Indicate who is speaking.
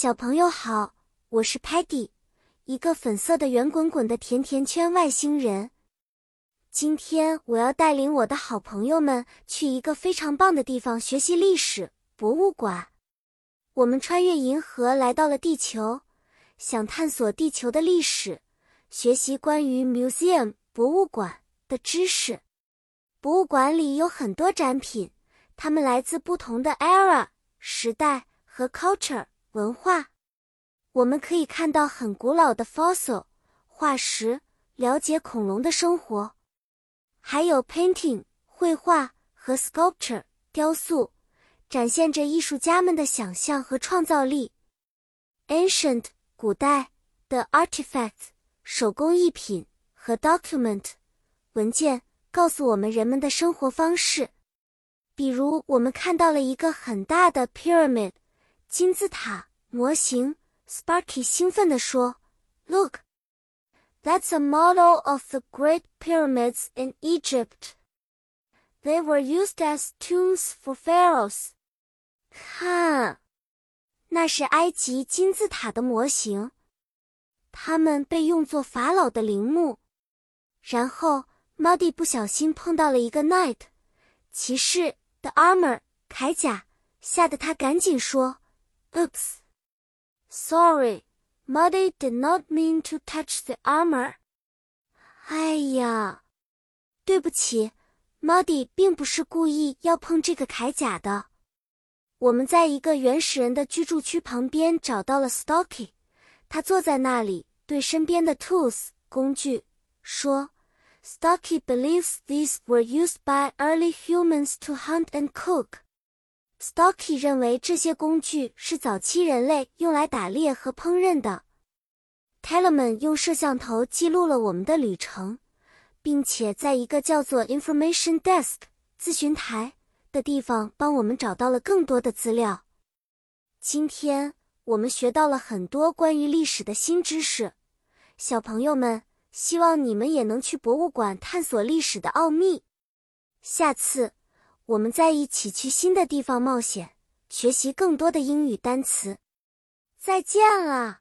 Speaker 1: 小朋友好，我是 Patty，一个粉色的圆滚滚的甜甜圈外星人。今天我要带领我的好朋友们去一个非常棒的地方学习历史——博物馆。我们穿越银河来到了地球，想探索地球的历史，学习关于 museum 博物馆的知识。博物馆里有很多展品，它们来自不同的 era 时代和 culture。文化，我们可以看到很古老的 fossil 化石，了解恐龙的生活；还有 painting 绘画和 sculpture 雕塑，展现着艺术家们的想象和创造力。ancient 古代的 artifacts 手工艺品和 document 文件，告诉我们人们的生活方式。比如，我们看到了一个很大的 pyramid。金字塔模型，Sparky 兴奋地说：“Look, that's a model of the Great Pyramids in Egypt. They were used as tombs for pharaohs.” 看，那是埃及金字塔的模型，它们被用作法老的陵墓。然后，Muddy 不小心碰到了一个 Knight 骑士的 armor 铠甲，吓得他赶紧说。Oops. Sorry, Muddy did not mean to touch the armor. 哎呀，对不起，Muddy 并不是故意要碰这个铠甲的。我们在一个原始人的居住区旁边找到了 Stocky，他坐在那里，对身边的 tools 工具说：“Stocky believes these were used by early humans to hunt and cook.” Stocky 认为这些工具是早期人类用来打猎和烹饪的。Telemann 用摄像头记录了我们的旅程，并且在一个叫做 Information Desk 咨询台的地方帮我们找到了更多的资料。今天我们学到了很多关于历史的新知识，小朋友们，希望你们也能去博物馆探索历史的奥秘。下次。我们再一起去新的地方冒险，学习更多的英语单词。再见了。